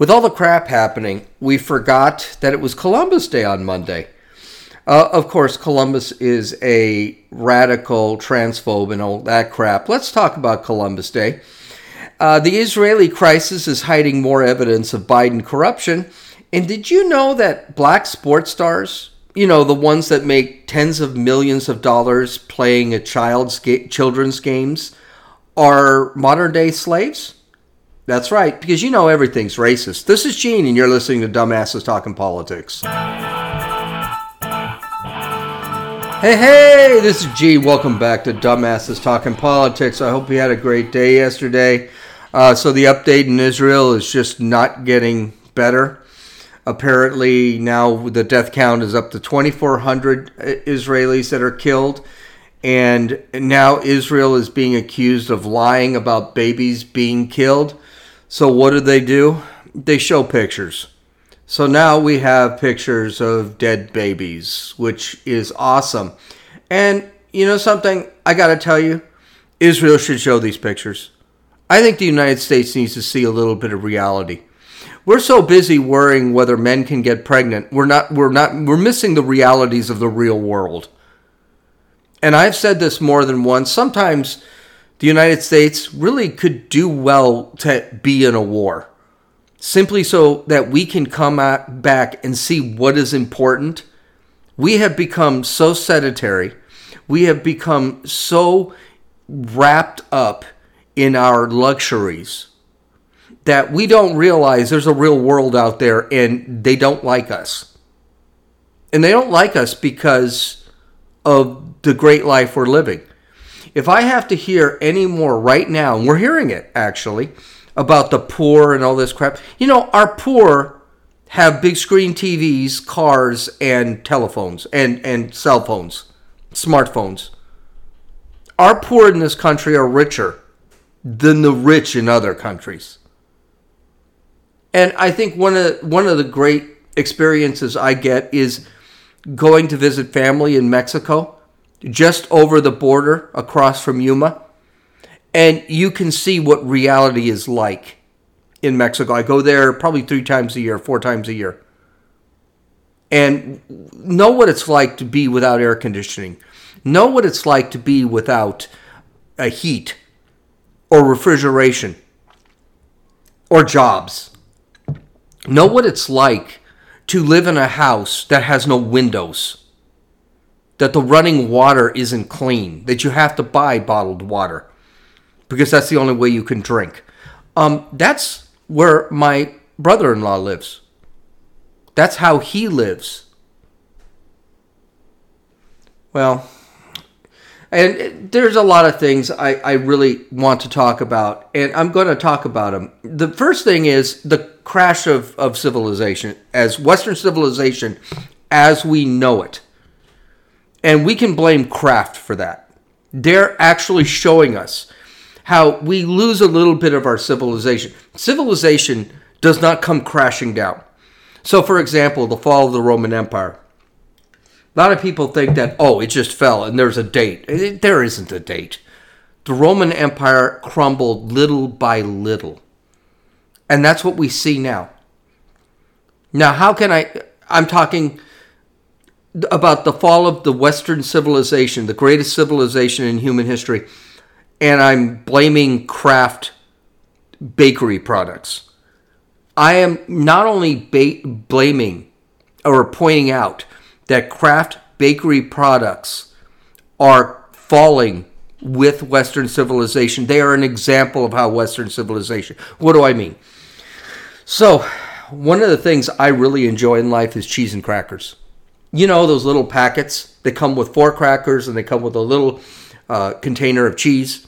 with all the crap happening, we forgot that it was Columbus Day on Monday. Uh, of course, Columbus is a radical transphobe and all that crap. Let's talk about Columbus Day. Uh, the Israeli crisis is hiding more evidence of Biden corruption. And did you know that black sports stars, you know, the ones that make tens of millions of dollars playing a child's ga- children's games, are modern day slaves? That's right, because you know everything's racist. This is Gene, and you're listening to Dumbasses Talking Politics. Hey, hey, this is G. Welcome back to Dumbasses Talking Politics. I hope you had a great day yesterday. Uh, so, the update in Israel is just not getting better. Apparently, now the death count is up to 2,400 Israelis that are killed. And now Israel is being accused of lying about babies being killed. So, what do they do? They show pictures. So now we have pictures of dead babies, which is awesome. And you know something? I got to tell you, Israel should show these pictures. I think the United States needs to see a little bit of reality. We're so busy worrying whether men can get pregnant. We're not we're not we're missing the realities of the real world. And I've said this more than once. Sometimes the United States really could do well to be in a war simply so that we can come back and see what is important. We have become so sedentary. We have become so wrapped up in our luxuries that we don't realize there's a real world out there and they don't like us. And they don't like us because of the great life we're living. If I have to hear any more right now, and we're hearing it actually, about the poor and all this crap. You know, our poor have big screen TVs, cars, and telephones and, and cell phones, smartphones. Our poor in this country are richer than the rich in other countries. And I think one of one of the great experiences I get is going to visit family in Mexico, just over the border across from Yuma and you can see what reality is like in Mexico. I go there probably three times a year, four times a year, and know what it's like to be without air conditioning. Know what it's like to be without a heat or refrigeration or jobs. Know what it's like to live in a house that has no windows, that the running water isn't clean, that you have to buy bottled water because that's the only way you can drink. Um, that's where my brother in law lives. That's how he lives. Well, and there's a lot of things I, I really want to talk about, and I'm going to talk about them. The first thing is the crash of, of civilization, as Western civilization as we know it. And we can blame Kraft for that. They're actually showing us how we lose a little bit of our civilization. Civilization does not come crashing down. So, for example, the fall of the Roman Empire. A lot of people think that, oh, it just fell and there's a date. Eh, there isn't a date. The Roman Empire crumbled little by little. And that's what we see now. Now, how can I? I'm talking about the fall of the Western civilization, the greatest civilization in human history and I'm blaming Kraft bakery products. I am not only ba- blaming or pointing out that Kraft bakery products are falling with Western civilization. They are an example of how Western civilization. What do I mean? So, one of the things I really enjoy in life is cheese and crackers. You know, those little packets, they come with four crackers and they come with a little uh, container of cheese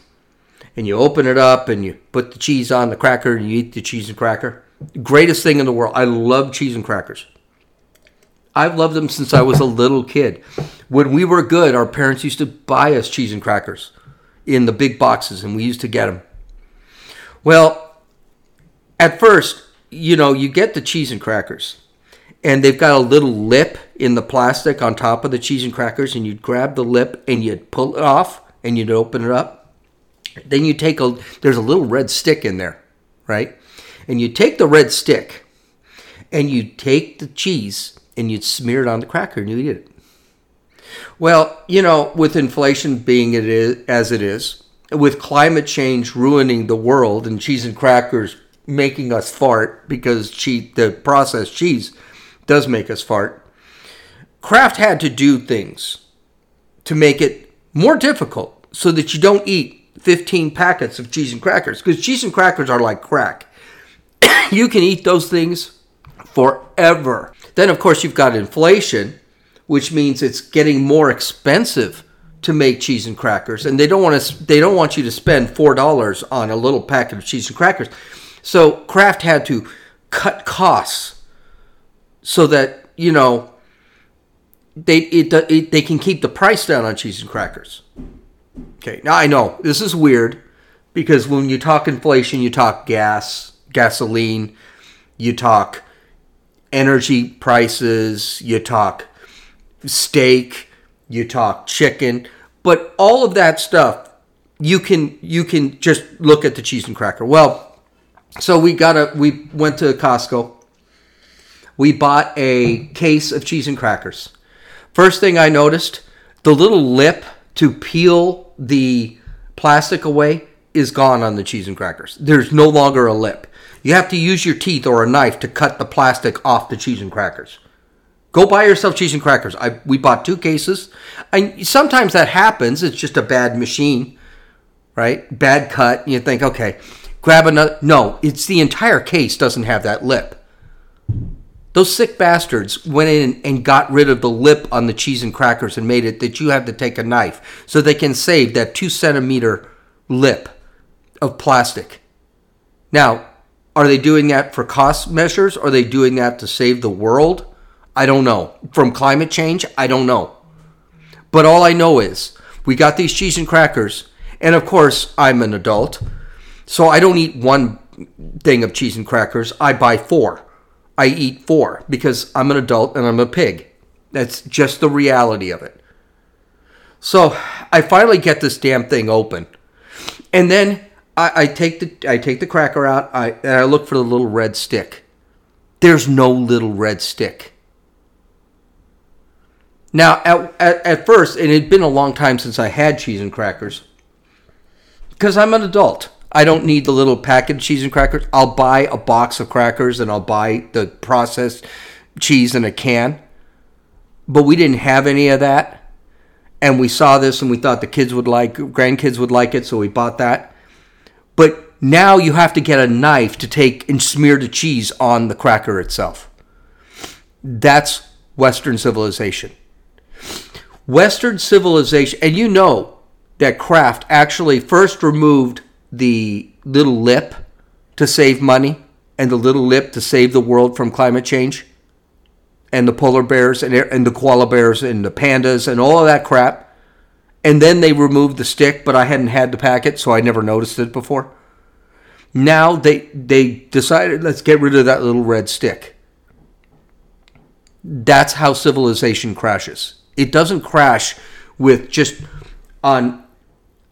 and you open it up and you put the cheese on the cracker and you eat the cheese and cracker. Greatest thing in the world. I love cheese and crackers. I've loved them since I was a little kid. When we were good, our parents used to buy us cheese and crackers in the big boxes, and we used to get them. Well, at first, you know, you get the cheese and crackers, and they've got a little lip in the plastic on top of the cheese and crackers, and you'd grab the lip and you'd pull it off and you'd open it up then you take a, there's a little red stick in there, right? And you take the red stick and you'd take the cheese and you'd smear it on the cracker and you'd eat it. Well, you know, with inflation being it is as it is, with climate change ruining the world and cheese and crackers making us fart because cheese, the processed cheese does make us fart. Kraft had to do things to make it more difficult so that you don't eat 15 packets of cheese and crackers because cheese and crackers are like crack. you can eat those things forever. Then, of course, you've got inflation, which means it's getting more expensive to make cheese and crackers, and they don't want to. They don't want you to spend four dollars on a little packet of cheese and crackers. So Kraft had to cut costs so that you know they it, it, they can keep the price down on cheese and crackers. Okay, now I know this is weird because when you talk inflation, you talk gas, gasoline, you talk energy prices, you talk steak, you talk chicken, but all of that stuff you can you can just look at the cheese and cracker. Well, so we got a we went to Costco. We bought a case of cheese and crackers. First thing I noticed, the little lip to peel the plastic away is gone on the cheese and crackers. There's no longer a lip. You have to use your teeth or a knife to cut the plastic off the cheese and crackers. Go buy yourself cheese and crackers. I we bought two cases. And sometimes that happens. It's just a bad machine, right? Bad cut. You think, okay, grab another. No, it's the entire case doesn't have that lip. Those sick bastards went in and got rid of the lip on the cheese and crackers and made it that you have to take a knife so they can save that two centimeter lip of plastic. Now, are they doing that for cost measures? Are they doing that to save the world? I don't know. From climate change? I don't know. But all I know is we got these cheese and crackers, and of course, I'm an adult, so I don't eat one thing of cheese and crackers. I buy four I eat four because I'm an adult and I'm a pig. That's just the reality of it. So I finally get this damn thing open, and then I, I take the I take the cracker out. I and I look for the little red stick. There's no little red stick. Now, at, at, at first, and it had been a long time since I had cheese and crackers, because I'm an adult. I don't need the little packet cheese and crackers. I'll buy a box of crackers and I'll buy the processed cheese in a can. But we didn't have any of that. And we saw this and we thought the kids would like, grandkids would like it, so we bought that. But now you have to get a knife to take and smear the cheese on the cracker itself. That's Western civilization. Western civilization, and you know that Kraft actually first removed the little lip to save money and the little lip to save the world from climate change and the polar bears and, and the koala bears and the pandas and all of that crap. And then they removed the stick, but I hadn't had the packet, so I never noticed it before. Now they they decided let's get rid of that little red stick. That's how civilization crashes. It doesn't crash with just on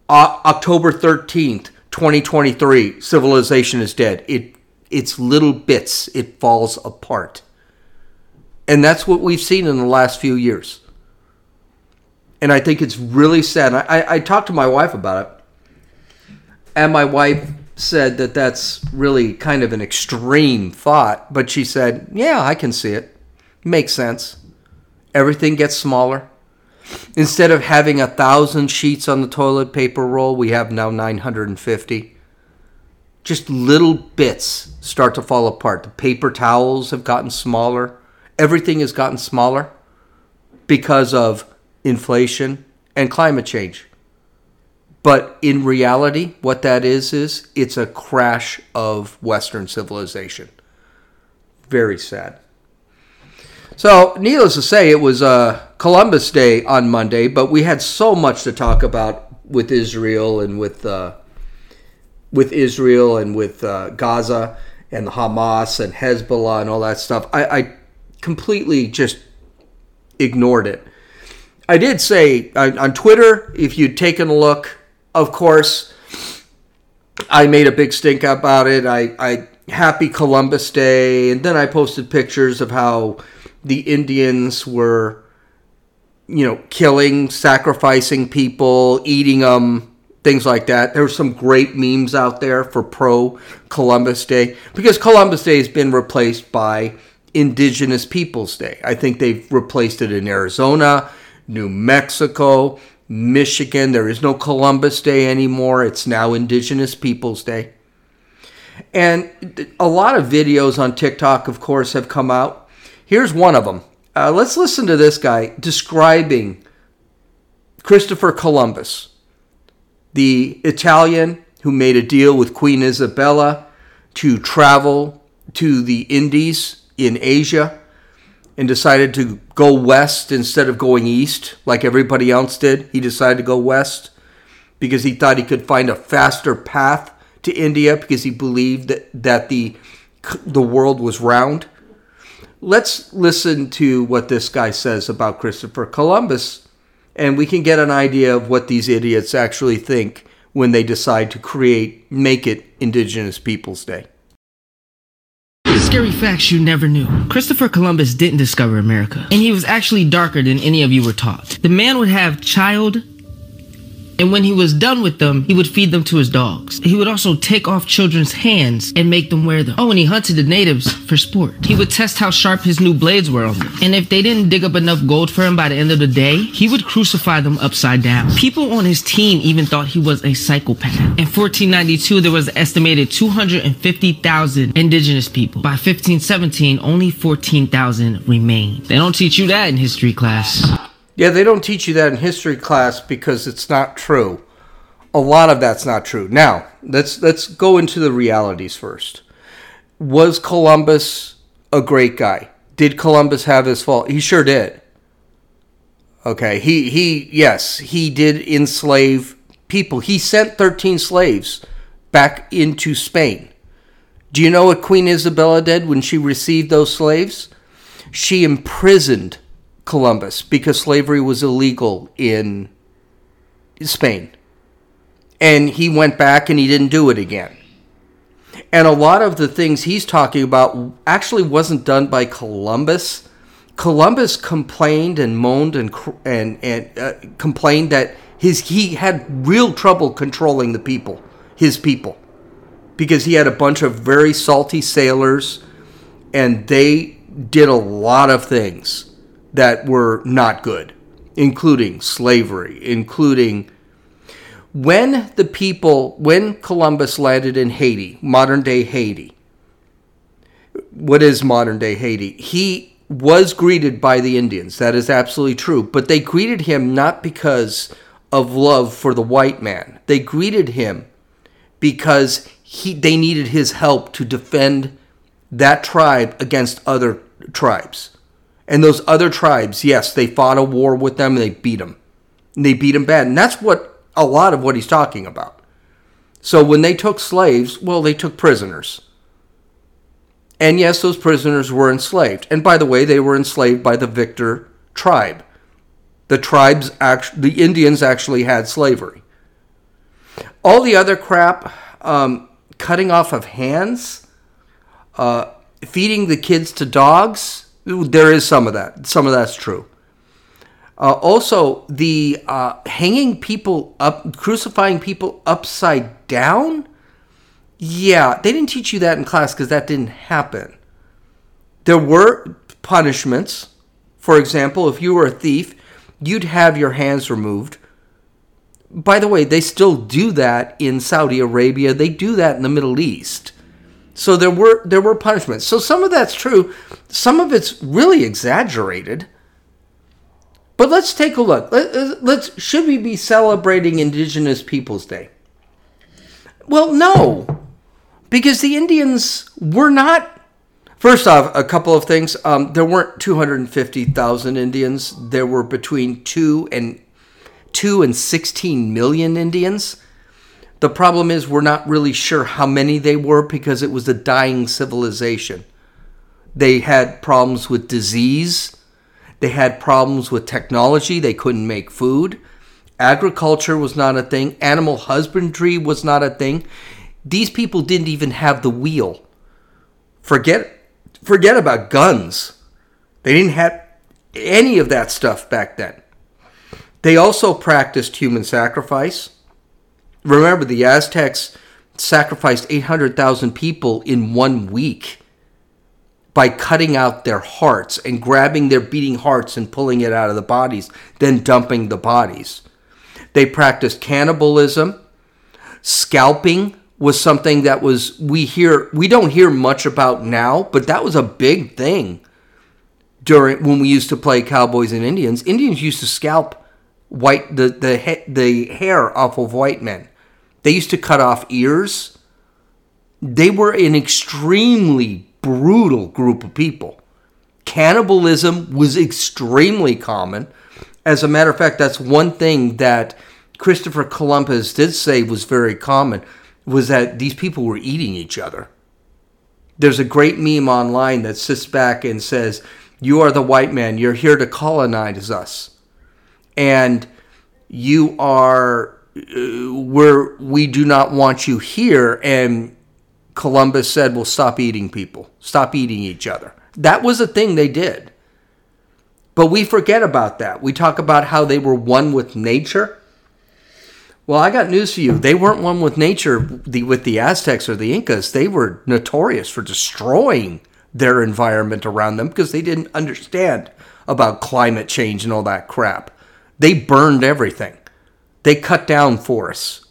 uh, October 13th 2023 civilization is dead. It it's little bits it falls apart. And that's what we've seen in the last few years. And i think it's really sad. I, I talked to my wife about it. And my wife said that that's really kind of an extreme thought but she said yeah i can see it. Makes sense. Everything gets smaller Instead of having a thousand sheets on the toilet paper roll, we have now 950. Just little bits start to fall apart. The paper towels have gotten smaller. Everything has gotten smaller because of inflation and climate change. But in reality, what that is, is it's a crash of Western civilization. Very sad. So, needless to say, it was uh, Columbus Day on Monday, but we had so much to talk about with Israel and with uh, with Israel and with uh, Gaza and Hamas and Hezbollah and all that stuff. I, I completely just ignored it. I did say on, on Twitter, if you'd taken a look, of course, I made a big stink about it. I, I Happy Columbus Day, and then I posted pictures of how the Indians were, you know, killing, sacrificing people, eating them, things like that. There were some great memes out there for pro Columbus Day because Columbus Day has been replaced by Indigenous Peoples Day. I think they've replaced it in Arizona, New Mexico, Michigan. There is no Columbus Day anymore. It's now Indigenous Peoples Day. And a lot of videos on TikTok, of course, have come out. Here's one of them. Uh, let's listen to this guy describing Christopher Columbus, the Italian who made a deal with Queen Isabella to travel to the Indies in Asia and decided to go west instead of going east like everybody else did. He decided to go west because he thought he could find a faster path to India because he believed that, that the the world was round. Let's listen to what this guy says about Christopher Columbus, and we can get an idea of what these idiots actually think when they decide to create, make it Indigenous Peoples Day. Scary facts you never knew. Christopher Columbus didn't discover America, and he was actually darker than any of you were taught. The man would have child and when he was done with them, he would feed them to his dogs. He would also take off children's hands and make them wear them. Oh, and he hunted the natives for sport. He would test how sharp his new blades were on them. And if they didn't dig up enough gold for him by the end of the day, he would crucify them upside down. People on his team even thought he was a psychopath. In 1492, there was an estimated 250,000 indigenous people. By 1517, only 14,000 remained. They don't teach you that in history class. Yeah, they don't teach you that in history class because it's not true. A lot of that's not true. Now, let's let's go into the realities first. Was Columbus a great guy? Did Columbus have his fault? He sure did. Okay, he he yes, he did enslave people. He sent 13 slaves back into Spain. Do you know what Queen Isabella did when she received those slaves? She imprisoned Columbus because slavery was illegal in Spain. And he went back and he didn't do it again. And a lot of the things he's talking about actually wasn't done by Columbus. Columbus complained and moaned and and and uh, complained that his he had real trouble controlling the people, his people, because he had a bunch of very salty sailors, and they did a lot of things that were not good, including slavery, including when the people, when Columbus landed in Haiti, modern day Haiti, what is modern day Haiti? He was greeted by the Indians. That is absolutely true. But they greeted him not because of love for the white man. They greeted him because he they needed his help to defend that tribe against other tribes. And those other tribes, yes, they fought a war with them and they beat them. And they beat them bad. And that's what a lot of what he's talking about. So when they took slaves, well, they took prisoners. And yes, those prisoners were enslaved. And by the way, they were enslaved by the victor tribe. The tribes, act- the Indians actually had slavery. All the other crap, um, cutting off of hands, uh, feeding the kids to dogs, there is some of that. Some of that's true. Uh, also, the uh, hanging people up, crucifying people upside down. Yeah, they didn't teach you that in class because that didn't happen. There were punishments. For example, if you were a thief, you'd have your hands removed. By the way, they still do that in Saudi Arabia. They do that in the Middle East. So there were there were punishments. So some of that's true. Some of it's really exaggerated. But let's take a look. Let, let's should we be celebrating Indigenous Peoples Day? Well, no, because the Indians were not. First off, a couple of things. Um, there weren't 250,000 Indians. There were between two and two and 16 million Indians. The problem is, we're not really sure how many they were because it was a dying civilization. They had problems with disease, they had problems with technology, they couldn't make food. Agriculture was not a thing, animal husbandry was not a thing. These people didn't even have the wheel. Forget forget about guns. They didn't have any of that stuff back then. They also practiced human sacrifice. Remember, the Aztecs sacrificed 800,000 people in one week by cutting out their hearts and grabbing their beating hearts and pulling it out of the bodies, then dumping the bodies. They practiced cannibalism. Scalping was something that was we hear we don't hear much about now, but that was a big thing during when we used to play cowboys and Indians. Indians used to scalp white the the the hair off of white men. They used to cut off ears. They were an extremely brutal group of people. Cannibalism was extremely common. As a matter of fact, that's one thing that Christopher Columbus did say was very common was that these people were eating each other. There's a great meme online that sits back and says, "You are the white man. You're here to colonize us." And you are where we do not want you here and Columbus said, well, stop eating people, stop eating each other. That was a thing they did. But we forget about that. We talk about how they were one with nature. Well, I got news for you. They weren't one with nature the, with the Aztecs or the Incas. They were notorious for destroying their environment around them because they didn't understand about climate change and all that crap. They burned everything. They cut down forests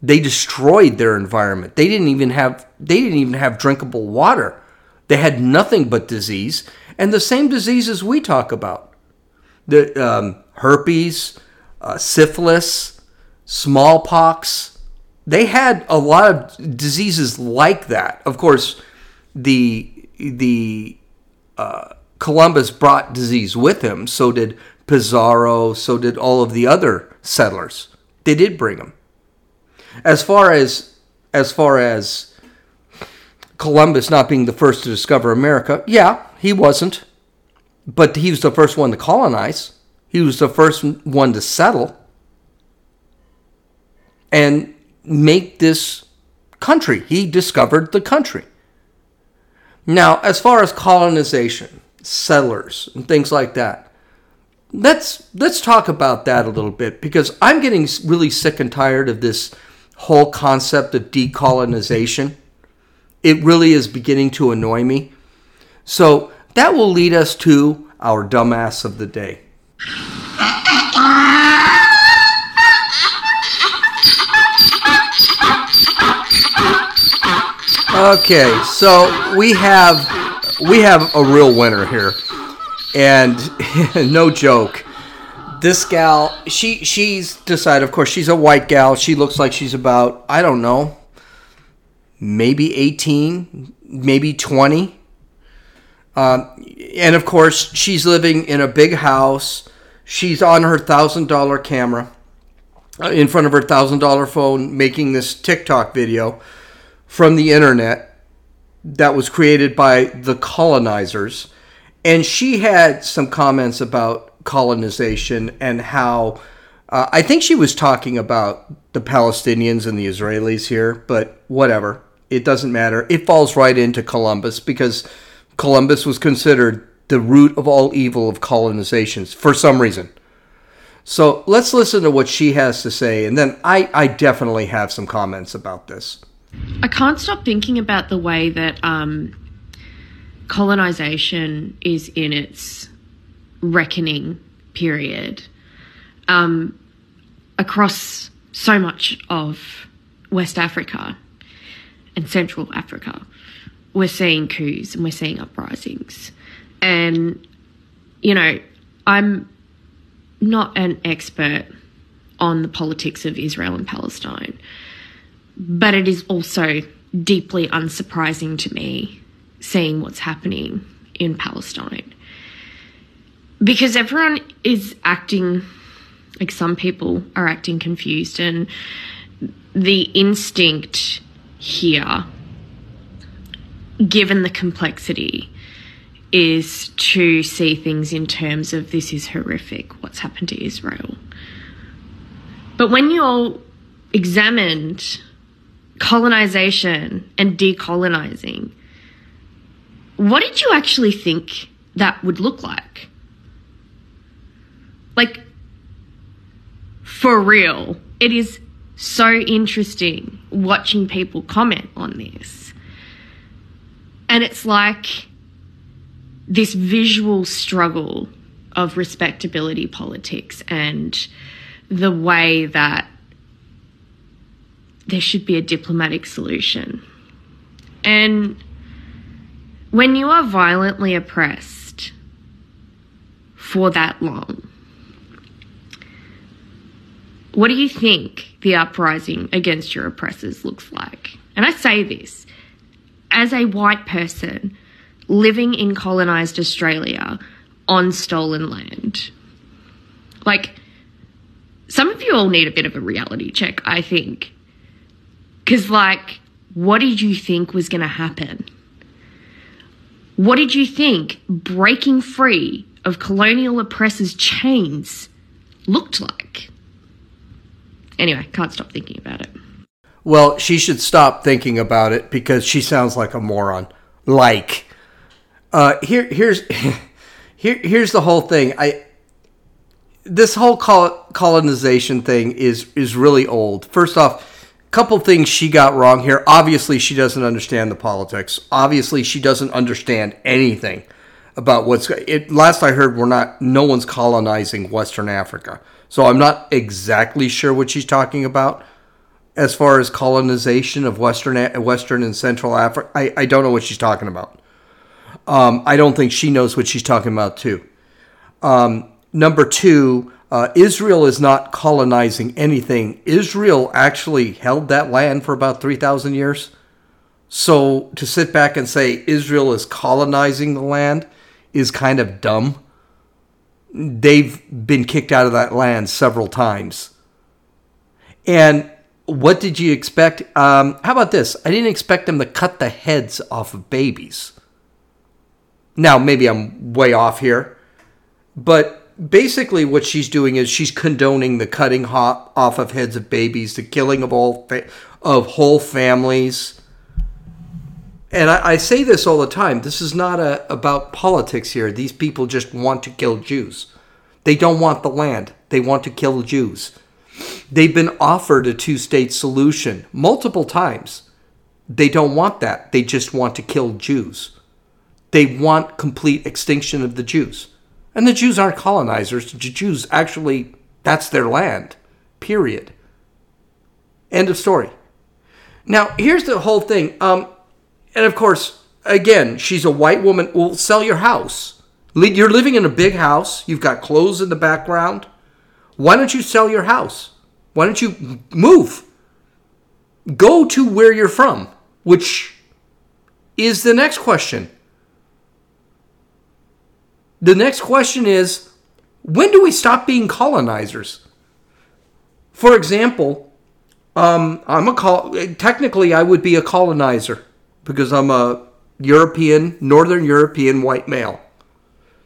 they destroyed their environment. They didn't even have they didn't even have drinkable water. They had nothing but disease, and the same diseases we talk about: the um, herpes, uh, syphilis, smallpox. They had a lot of diseases like that. Of course, the the uh, Columbus brought disease with him. So did Pizarro. So did all of the other settlers. They did bring them as far as as far as Columbus not being the first to discover America, yeah, he wasn't. But he was the first one to colonize. He was the first one to settle and make this country. He discovered the country. Now, as far as colonization, settlers, and things like that, let's let's talk about that a little bit because I'm getting really sick and tired of this whole concept of decolonization. It really is beginning to annoy me. So that will lead us to our dumbass of the day. Okay, so we have we have a real winner here. And no joke this gal, she she's decided. Of course, she's a white gal. She looks like she's about I don't know, maybe eighteen, maybe twenty. Um, and of course, she's living in a big house. She's on her thousand dollar camera, uh, in front of her thousand dollar phone, making this TikTok video from the internet that was created by the colonizers. And she had some comments about colonization and how uh, I think she was talking about the Palestinians and the Israelis here, but whatever. It doesn't matter. It falls right into Columbus because Columbus was considered the root of all evil of colonizations for some reason. So let's listen to what she has to say, and then I, I definitely have some comments about this. I can't stop thinking about the way that um, colonization is in its reckoning period um, across so much of West Africa and Central Africa. We're seeing coups and we're seeing uprisings. And, you know, I'm not an expert on the politics of Israel and Palestine, but it is also deeply unsurprising to me seeing what's happening in Palestine. Because everyone is acting like some people are acting confused and the instinct here given the complexity is to see things in terms of this is horrific what's happened to Israel. But when you all examined colonization and decolonizing what did you actually think that would look like? Like, for real, it is so interesting watching people comment on this. And it's like this visual struggle of respectability politics and the way that there should be a diplomatic solution. And when you are violently oppressed for that long, what do you think the uprising against your oppressors looks like? And I say this as a white person living in colonized Australia on stolen land. Like, some of you all need a bit of a reality check, I think. Because, like, what did you think was going to happen? What did you think breaking free of colonial oppressors' chains looked like? Anyway, can't stop thinking about it. Well, she should stop thinking about it because she sounds like a moron. Like, uh, here, here's, here, here's the whole thing. I, this whole colonization thing is is really old. First off, couple things she got wrong here. Obviously, she doesn't understand the politics. Obviously, she doesn't understand anything about what's it. Last I heard, we're not. No one's colonizing Western Africa. So I'm not exactly sure what she's talking about as far as colonization of Western Western and Central Africa. I, I don't know what she's talking about. Um, I don't think she knows what she's talking about too. Um, number two, uh, Israel is not colonizing anything. Israel actually held that land for about three thousand years. So to sit back and say Israel is colonizing the land is kind of dumb they've been kicked out of that land several times. And what did you expect? Um, how about this? I didn't expect them to cut the heads off of babies. Now, maybe I'm way off here, but basically, what she's doing is she's condoning the cutting off of heads of babies, the killing of all fa- of whole families. And I, I, say this all the time. This is not a, about politics here. These people just want to kill Jews. They don't want the land. They want to kill Jews. They've been offered a two state solution multiple times. They don't want that. They just want to kill Jews. They want complete extinction of the Jews. And the Jews aren't colonizers. The Jews actually, that's their land. Period. End of story. Now, here's the whole thing. Um, and of course, again, she's a white woman. Well, sell your house. You're living in a big house. You've got clothes in the background. Why don't you sell your house? Why don't you move? Go to where you're from, which is the next question. The next question is when do we stop being colonizers? For example, um, I'm a col- technically I would be a colonizer because I'm a European, Northern European white male.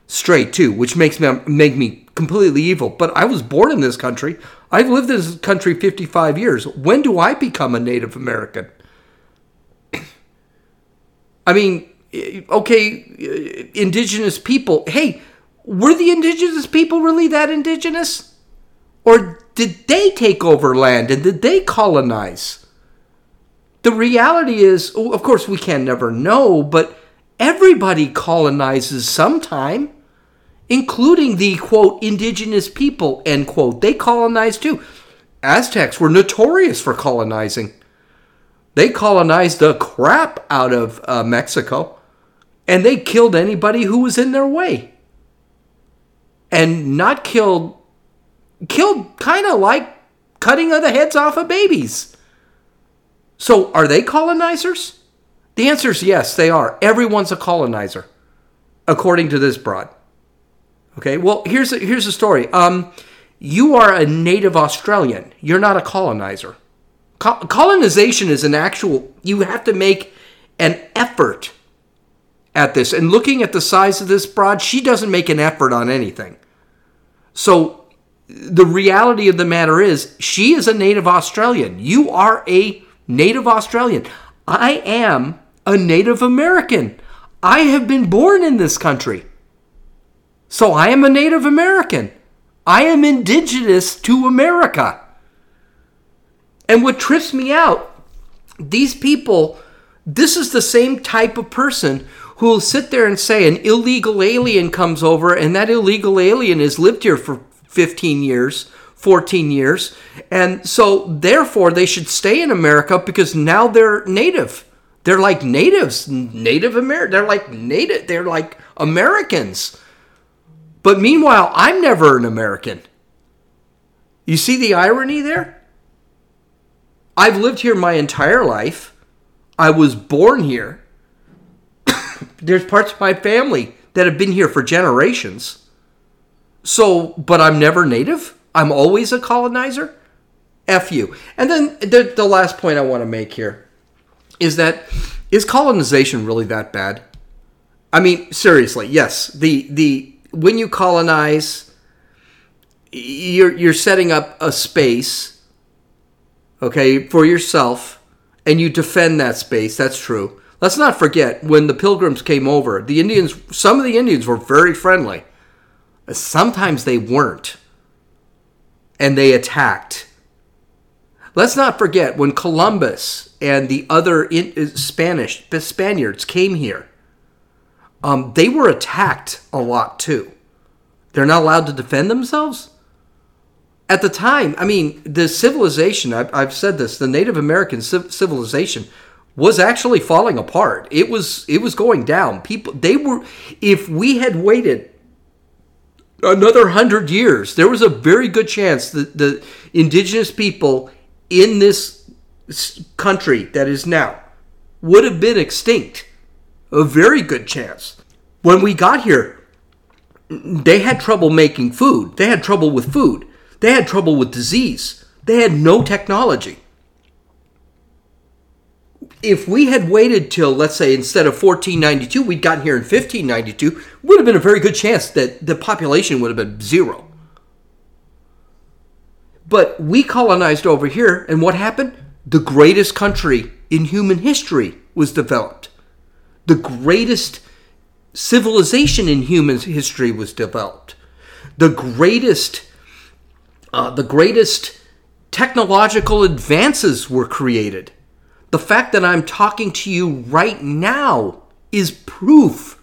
Straight too, which makes me make me completely evil. But I was born in this country. I've lived in this country 55 years. When do I become a Native American? I mean, okay, indigenous people. Hey, were the indigenous people really that indigenous? Or did they take over land and did they colonize? the reality is, of course, we can never know, but everybody colonizes sometime, including the quote indigenous people end quote. They colonized too. Aztecs were notorious for colonizing. They colonized the crap out of uh, Mexico, and they killed anybody who was in their way. And not killed, killed kind of like cutting of the heads off of babies. So, are they colonizers? The answer is yes, they are. Everyone's a colonizer, according to this broad. Okay, well, here's a, here's the story. Um, you are a native Australian. You're not a colonizer. Co- colonization is an actual, you have to make an effort at this. And looking at the size of this broad, she doesn't make an effort on anything. So the reality of the matter is, she is a native Australian. You are a Native Australian. I am a Native American. I have been born in this country. So I am a Native American. I am indigenous to America. And what trips me out, these people, this is the same type of person who will sit there and say an illegal alien comes over and that illegal alien has lived here for 15 years, 14 years, and so therefore they should stay in America because now they're native. They're like natives, Native American. They're like native. They're like Americans. But meanwhile, I'm never an American. You see the irony there? I've lived here my entire life. I was born here. There's parts of my family that have been here for generations. So, but I'm never native? I'm always a colonizer? F you. And then the, the last point I want to make here is that is colonization really that bad? I mean, seriously, yes. The the when you colonize, you're you're setting up a space, okay, for yourself, and you defend that space. That's true. Let's not forget when the Pilgrims came over, the Indians. Some of the Indians were very friendly. Sometimes they weren't, and they attacked. Let's not forget when Columbus and the other in, Spanish Spaniards came here. Um, they were attacked a lot too. They're not allowed to defend themselves. At the time, I mean, the civilization. I've, I've said this. The Native American civilization was actually falling apart. It was it was going down. People they were. If we had waited another hundred years, there was a very good chance that the indigenous people in this country that is now would have been extinct. A very good chance. When we got here, they had trouble making food. They had trouble with food. They had trouble with disease. They had no technology. If we had waited till, let's say, instead of 1492, we'd gotten here in 1592, would have been a very good chance that the population would have been zero. But we colonized over here, and what happened? The greatest country in human history was developed. The greatest civilization in human history was developed. The greatest, uh, the greatest technological advances were created. The fact that I'm talking to you right now is proof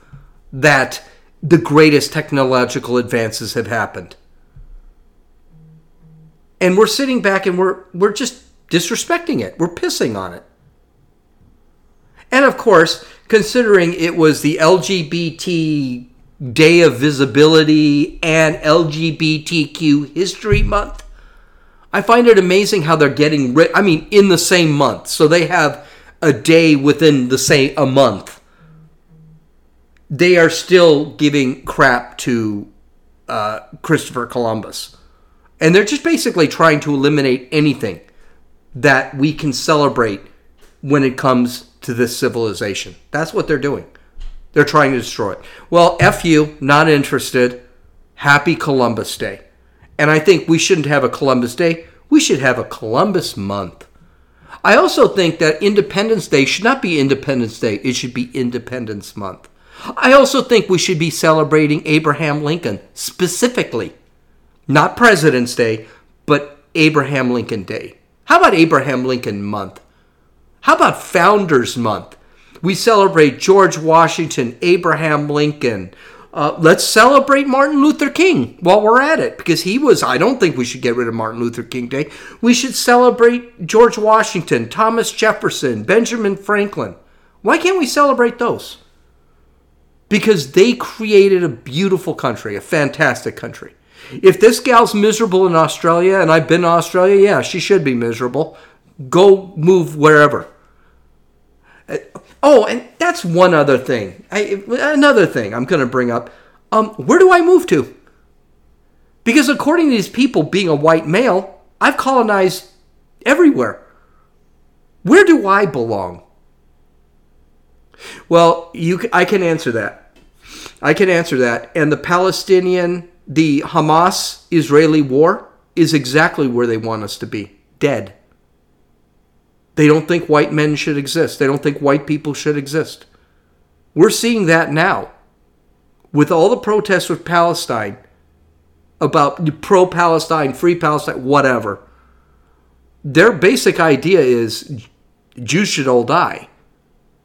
that the greatest technological advances have happened and we're sitting back and we're we're just disrespecting it. We're pissing on it. And of course, considering it was the LGBT Day of Visibility and LGBTQ History Month, I find it amazing how they're getting rid. I mean, in the same month, so they have a day within the same a month. They are still giving crap to uh, Christopher Columbus. And they're just basically trying to eliminate anything that we can celebrate when it comes to this civilization. That's what they're doing. They're trying to destroy it. Well, F you, not interested. Happy Columbus Day. And I think we shouldn't have a Columbus Day. We should have a Columbus month. I also think that Independence Day should not be Independence Day, it should be Independence Month. I also think we should be celebrating Abraham Lincoln specifically not President's Day, but Abraham Lincoln Day. How about Abraham Lincoln Month? How about Founders Month? We celebrate George Washington, Abraham Lincoln. Uh, let's celebrate Martin Luther King while we're at it because he was, I don't think we should get rid of Martin Luther King Day. We should celebrate George Washington, Thomas Jefferson, Benjamin Franklin. Why can't we celebrate those? Because they created a beautiful country, a fantastic country. If this gal's miserable in Australia, and I've been to Australia, yeah, she should be miserable. Go move wherever. Oh, and that's one other thing. I, another thing I'm going to bring up. Um, where do I move to? Because according to these people, being a white male, I've colonized everywhere. Where do I belong? Well, you, I can answer that. I can answer that. And the Palestinian the Hamas Israeli war is exactly where they want us to be dead. They don't think white men should exist. They don't think white people should exist. We're seeing that now with all the protests with Palestine about pro Palestine, free Palestine, whatever. Their basic idea is Jews should all die.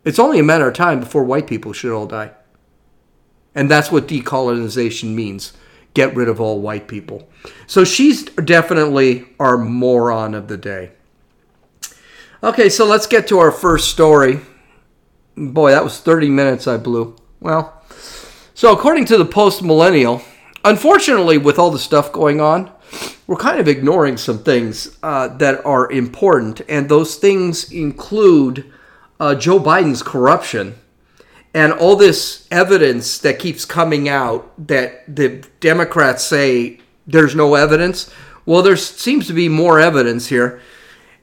It's only a matter of time before white people should all die. And that's what decolonization means get rid of all white people. So she's definitely our moron of the day. Okay, so let's get to our first story. Boy, that was 30 minutes I blew. Well, so according to the post millennial, unfortunately, with all the stuff going on, we're kind of ignoring some things uh, that are important, and those things include uh, Joe Biden's corruption and all this evidence that keeps coming out that the Democrats say there's no evidence. Well, there seems to be more evidence here.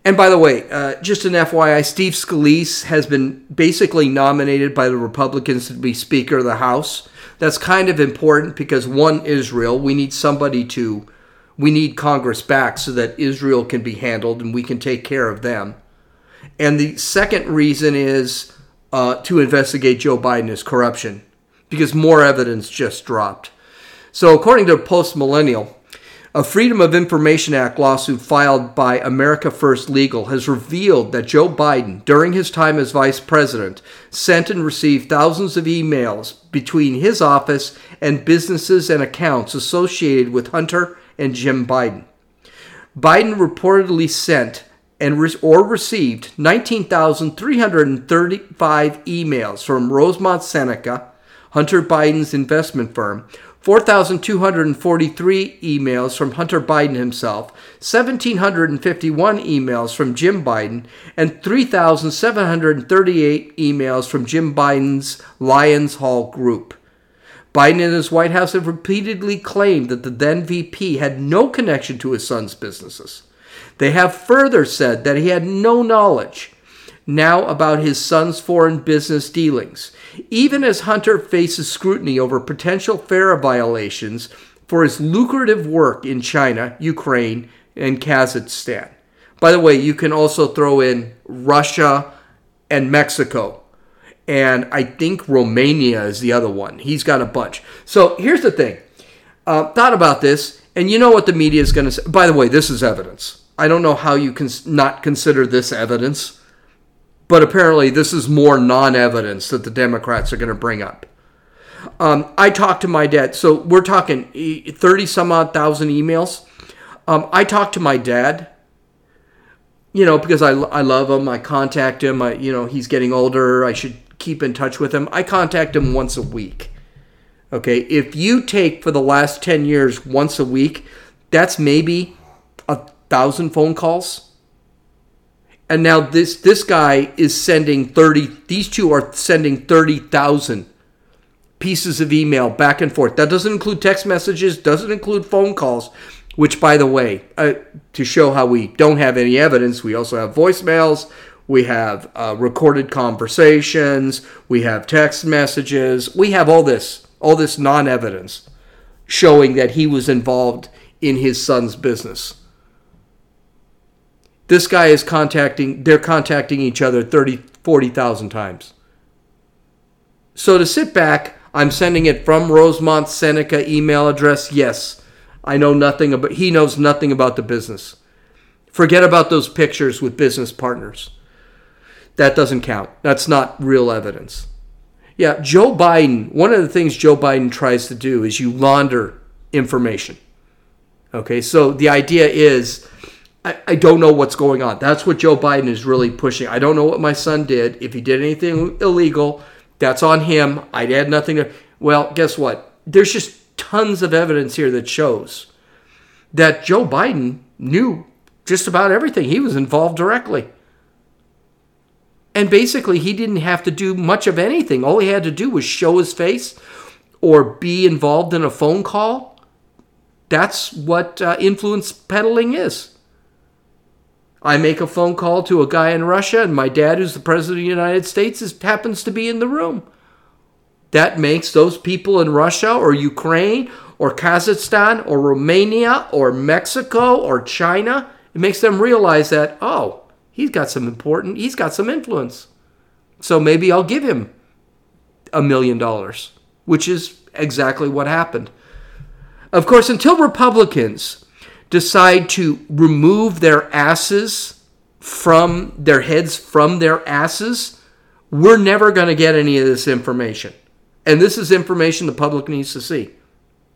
And by the way, uh, just an FYI, Steve Scalise has been basically nominated by the Republicans to be Speaker of the House. That's kind of important because one, Israel, we need somebody to, we need Congress back so that Israel can be handled and we can take care of them. And the second reason is uh, to investigate Joe Biden's corruption because more evidence just dropped. So, according to Post Millennial, a Freedom of Information Act lawsuit filed by America First Legal has revealed that Joe Biden, during his time as vice president, sent and received thousands of emails between his office and businesses and accounts associated with Hunter and Jim Biden. Biden reportedly sent and re- or received 19,335 emails from Rosemont Seneca, Hunter Biden's investment firm, 4,243 emails from Hunter Biden himself, 1,751 emails from Jim Biden, and 3,738 emails from Jim Biden's Lions Hall group. Biden and his White House have repeatedly claimed that the then VP had no connection to his son's businesses. They have further said that he had no knowledge now about his son's foreign business dealings, even as Hunter faces scrutiny over potential FARA violations for his lucrative work in China, Ukraine, and Kazakhstan. By the way, you can also throw in Russia and Mexico. And I think Romania is the other one. He's got a bunch. So here's the thing. Uh, thought about this, and you know what the media is going to say. By the way, this is evidence. I don't know how you can not consider this evidence, but apparently this is more non evidence that the Democrats are going to bring up. Um, I talked to my dad, so we're talking 30 some odd thousand emails. Um, I talked to my dad, you know, because I, I love him. I contact him. I, you know, he's getting older. I should keep in touch with him. I contact him once a week. Okay. If you take for the last 10 years once a week, that's maybe a thousand phone calls. And now this this guy is sending 30 these two are sending 30,000 pieces of email back and forth. That doesn't include text messages, doesn't include phone calls, which by the way, uh, to show how we don't have any evidence, we also have voicemails, we have uh, recorded conversations, we have text messages, we have all this, all this non-evidence showing that he was involved in his son's business. This guy is contacting, they're contacting each other 30, 40,000 times. So to sit back, I'm sending it from Rosemont Seneca email address. Yes, I know nothing about, he knows nothing about the business. Forget about those pictures with business partners. That doesn't count. That's not real evidence. Yeah, Joe Biden, one of the things Joe Biden tries to do is you launder information. Okay, so the idea is I, I don't know what's going on. That's what Joe Biden is really pushing. I don't know what my son did. If he did anything illegal, that's on him. I'd add nothing to. Well, guess what? There's just tons of evidence here that shows that Joe Biden knew just about everything. He was involved directly. And basically, he didn't have to do much of anything. All he had to do was show his face or be involved in a phone call. That's what uh, influence peddling is. I make a phone call to a guy in Russia, and my dad, who's the president of the United States, is, happens to be in the room. That makes those people in Russia or Ukraine or Kazakhstan or Romania or Mexico or China, it makes them realize that, oh, he's got some important, he's got some influence. So maybe I'll give him a million dollars, which is exactly what happened. Of course, until Republicans decide to remove their asses from their heads from their asses, we're never going to get any of this information. And this is information the public needs to see,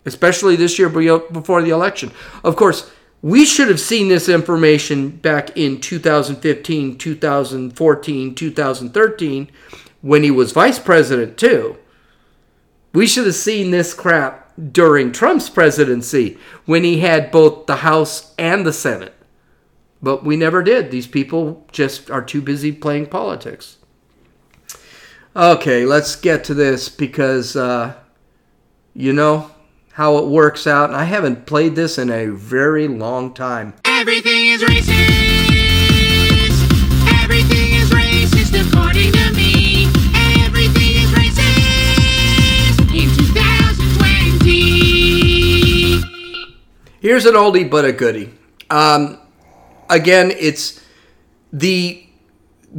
especially this year before the election. Of course, we should have seen this information back in 2015, 2014, 2013 when he was vice president, too. We should have seen this crap during Trump's presidency when he had both the House and the Senate. But we never did. These people just are too busy playing politics. Okay, let's get to this because, uh, you know, how it works out. And I haven't played this in a very long time. Everything is racist. Everything is racist according to Here's an oldie but a goodie. Um, again, it's the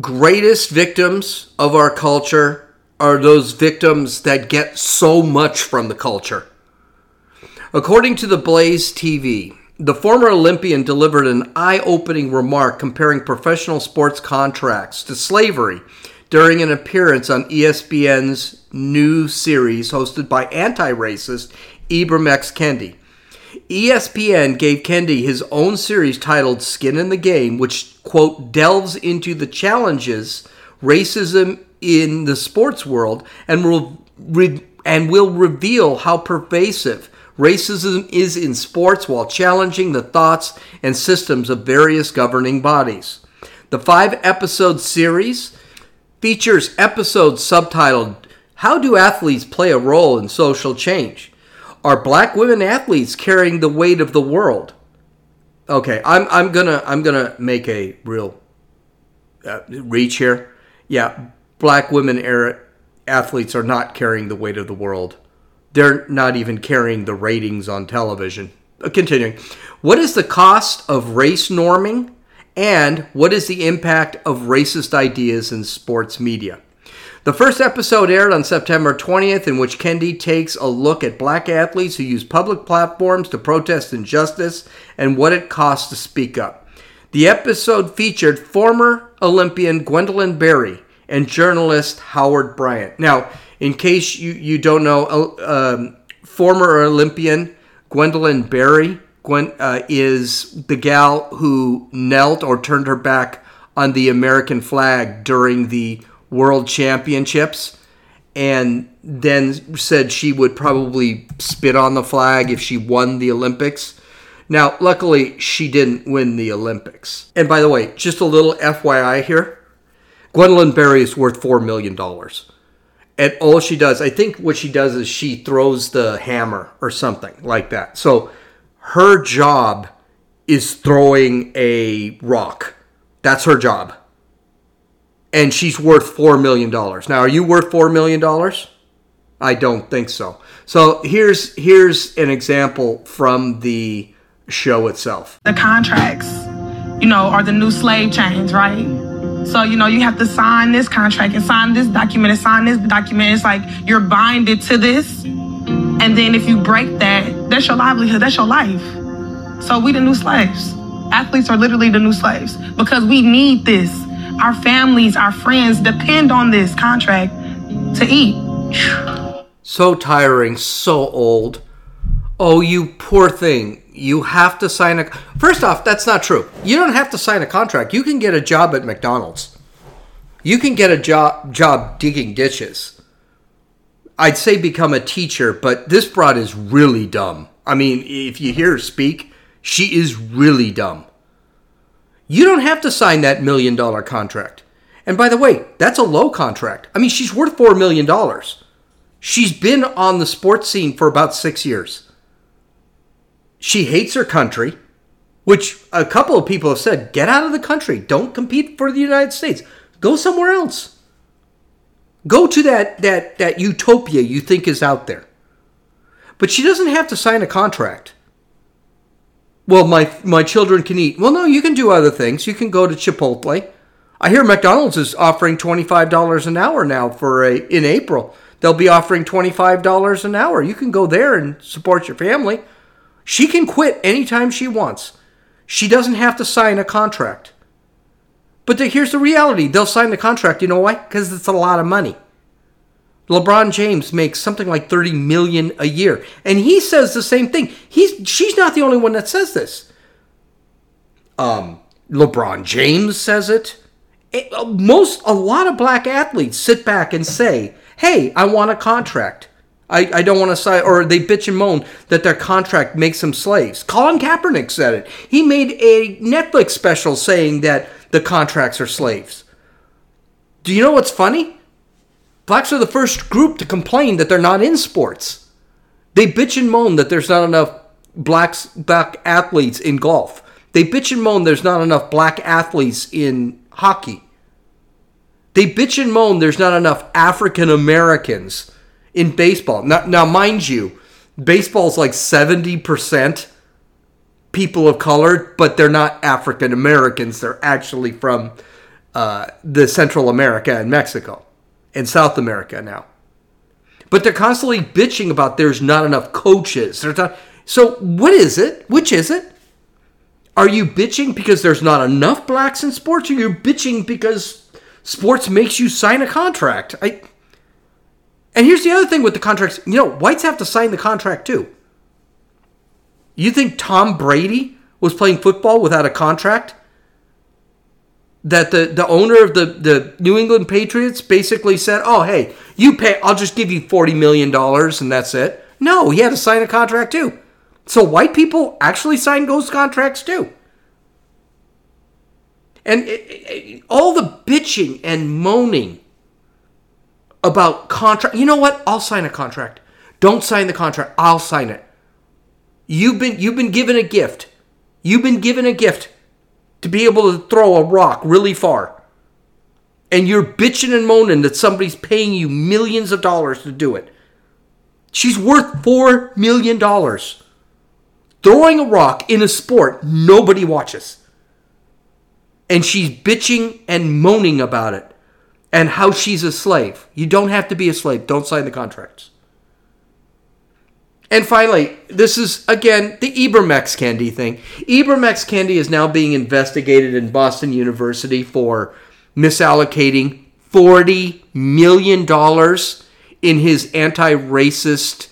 greatest victims of our culture are those victims that get so much from the culture. According to the Blaze TV, the former Olympian delivered an eye opening remark comparing professional sports contracts to slavery during an appearance on ESPN's new series hosted by anti racist Ibram X. Kendi. ESPN gave Kendi his own series titled Skin in the Game, which, quote, delves into the challenges racism in the sports world and will, re- and will reveal how pervasive Racism is in sports while challenging the thoughts and systems of various governing bodies. The five episode series features episodes subtitled How Do Athletes Play a Role in Social Change? Are black women athletes carrying the weight of the world? Okay, I'm, I'm gonna I'm gonna make a real uh, reach here. Yeah, black women athletes are not carrying the weight of the world they're not even carrying the ratings on television. Uh, continuing, what is the cost of race norming and what is the impact of racist ideas in sports media? The first episode aired on September 20th, in which Kendi takes a look at black athletes who use public platforms to protest injustice and what it costs to speak up. The episode featured former Olympian Gwendolyn Berry and journalist Howard Bryant. Now, in case you, you don't know, uh, um, former Olympian Gwendolyn Berry Gwen, uh, is the gal who knelt or turned her back on the American flag during the World Championships and then said she would probably spit on the flag if she won the Olympics. Now, luckily, she didn't win the Olympics. And by the way, just a little FYI here Gwendolyn Berry is worth $4 million and all she does, I think what she does is she throws the hammer or something like that. So her job is throwing a rock. That's her job. And she's worth $4 million. Now, are you worth $4 million? I don't think so. So here's here's an example from the show itself. The contracts, you know, are the new slave chains, right? So, you know, you have to sign this contract and sign this document and sign this document. It's like you're binded to this. And then if you break that, that's your livelihood, that's your life. So we the new slaves. Athletes are literally the new slaves because we need this. Our families, our friends depend on this contract to eat. So tiring, so old. Oh, you poor thing you have to sign a. First off, that's not true. You don't have to sign a contract. You can get a job at McDonald's. You can get a job job digging ditches. I'd say become a teacher, but this broad is really dumb. I mean, if you hear her speak, she is really dumb. You don't have to sign that million dollar contract. And by the way, that's a low contract. I mean, she's worth $4 million. She's been on the sports scene for about six years. She hates her country, which a couple of people have said get out of the country. Don't compete for the United States. Go somewhere else. Go to that, that, that utopia you think is out there. But she doesn't have to sign a contract. Well, my, my children can eat. Well, no, you can do other things. You can go to Chipotle. I hear McDonald's is offering $25 an hour now for a in April they'll be offering $25 an hour. You can go there and support your family. She can quit anytime she wants. She doesn't have to sign a contract. But the, here's the reality they'll sign the contract. You know why? Because it's a lot of money. LeBron James makes something like 30 million a year. And he says the same thing. He's she's not the only one that says this. Um LeBron James says it. It- uh, Most a lot of black athletes sit back and say, "Hey, I want a contract. I, I don't want to sign." Or they bitch and moan that their contract makes them slaves. Colin Kaepernick said it. He made a Netflix special saying that the contracts are slaves. Do you know what's funny? Blacks are the first group to complain that they're not in sports. They bitch and moan that there's not enough blacks black athletes in golf. They bitch and moan there's not enough black athletes in hockey. They bitch and moan there's not enough African Americans in baseball. Now, now, mind you, baseball's like 70% people of color, but they're not African Americans. They're actually from uh, the Central America and Mexico and South America now. But they're constantly bitching about there's not enough coaches. Not, so what is it? Which is it? Are you bitching because there's not enough blacks in sports, or you're bitching because sports makes you sign a contract? I. And here's the other thing with the contracts. You know, whites have to sign the contract too. You think Tom Brady was playing football without a contract? That the, the owner of the, the New England Patriots basically said, Oh, hey, you pay, I'll just give you $40 million and that's it. No, he had to sign a contract too. So white people actually sign ghost contracts too. And it, it- all the bitching and moaning about contract. You know what? I'll sign a contract. Don't sign the contract. I'll sign it. You've been you've been given a gift. You've been given a gift to be able to throw a rock really far. And you're bitching and moaning that somebody's paying you millions of dollars to do it. She's worth 4 million dollars. Throwing a rock in a sport nobody watches. And she's bitching and moaning about it and how she's a slave. You don't have to be a slave. Don't sign the contracts. And finally, this is again the Ibram X. Kendi thing. Ibram X. Kendi is now being investigated in Boston University for misallocating $40 million in his anti racist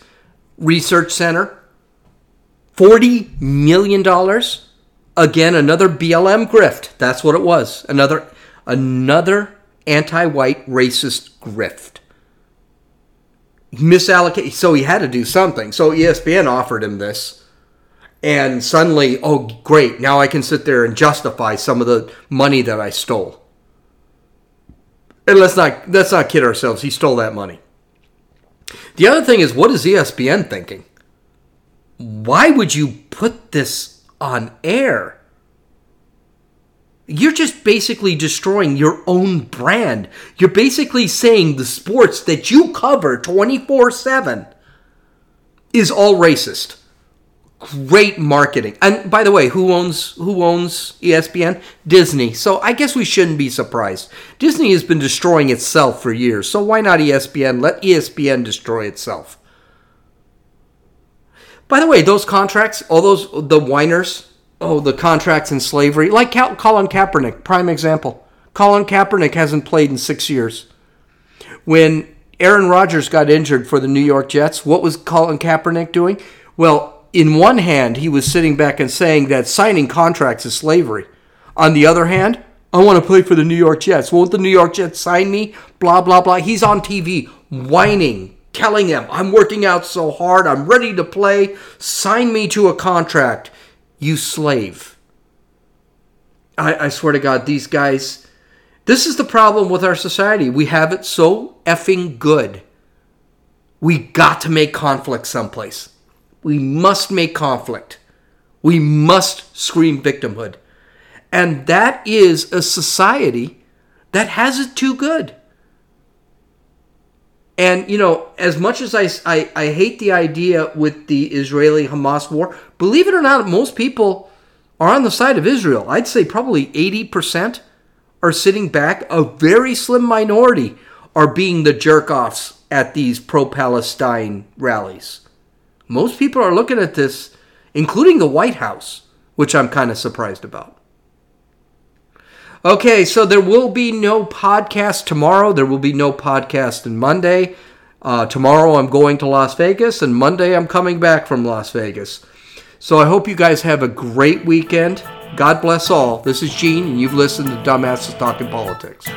research center. $40 million. Again, another BLM grift. That's what it was. Another another anti-white racist grift. Misallocate so he had to do something. So ESPN offered him this. And suddenly, oh great, now I can sit there and justify some of the money that I stole. And let's not let's not kid ourselves, he stole that money. The other thing is what is ESPN thinking? why would you put this on air? You're just basically destroying your own brand. You're basically saying the sports that you cover 24 7 is all racist. Great marketing. And by the way, who owns who owns ESPN? Disney. So I guess we shouldn't be surprised. Disney has been destroying itself for years. So why not ESPN? Let ESPN destroy itself. By the way, those contracts, all those the whiners, oh, the contracts in slavery, like Colin Kaepernick, prime example. Colin Kaepernick hasn't played in six years. When Aaron Rodgers got injured for the New York Jets, what was Colin Kaepernick doing? Well, in one hand, he was sitting back and saying that signing contracts is slavery. On the other hand, I want to play for the New York Jets. Won't the New York Jets sign me? Blah, blah, blah. He's on TV whining, telling them, I'm working out so hard. I'm ready to play. Sign me to a contract. You slave. I, I swear to God, these guys, this is the problem with our society. We have it so effing good. We got to make conflict someplace. We must make conflict. We must scream victimhood. And that is a society that has it too good. And, you know, as much as I, I, I hate the idea with the Israeli Hamas war, believe it or not, most people are on the side of Israel. I'd say probably 80% are sitting back. A very slim minority are being the jerk offs at these pro Palestine rallies. Most people are looking at this, including the White House, which I'm kind of surprised about. Okay, so there will be no podcast tomorrow. There will be no podcast on Monday. Uh, tomorrow I'm going to Las Vegas, and Monday I'm coming back from Las Vegas. So I hope you guys have a great weekend. God bless all. This is Gene, and you've listened to Dumbasses Talking Politics.